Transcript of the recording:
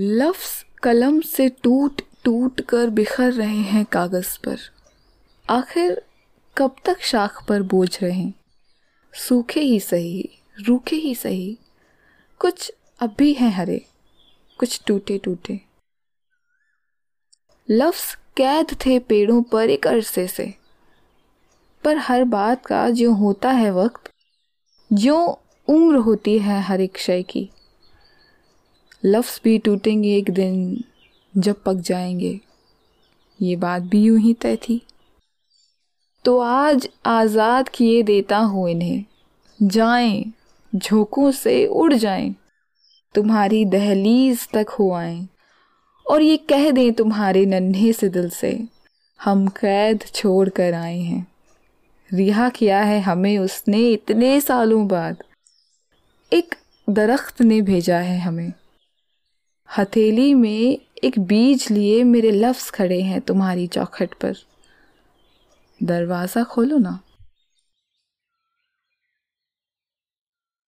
लफ्ज़ कलम से टूट टूट कर बिखर रहे हैं कागज़ पर। आखिर कब तक शाख पर बोझ रहे? सूखे ही सही, रूखे ही सही। कुछ अब भी हैं हरे, कुछ टूटे टूटे। लफ्स कैद थे पेड़ों पर एक अरसे से। पर हर बात का जो होता है वक्त, जो उम्र होती है हर एक शय की। लफ्ज़ भी टूटेंगे एक दिन, जब पक जाएँगे। ये बात भी यूँ ही तय थी। तो आज आज़ाद किए देता हूँ इन्हें। जाएँ, झोंकों से उड़ जाएँ। तुम्हारी दहलीज तक हो आए। और ये कह दें तुम्हारे नन्हे से दिल से, हम कैद छोड़ कर आए हैं। रिहा किया है हमें उसने इतने सालों बाद। एक दरख्त ने भेजा है हमें। हथेली में एक बीज लिए मेरे लफ्स खड़े हैं तुम्हारी चौखट पर। दरवाज़ा खोलो ना।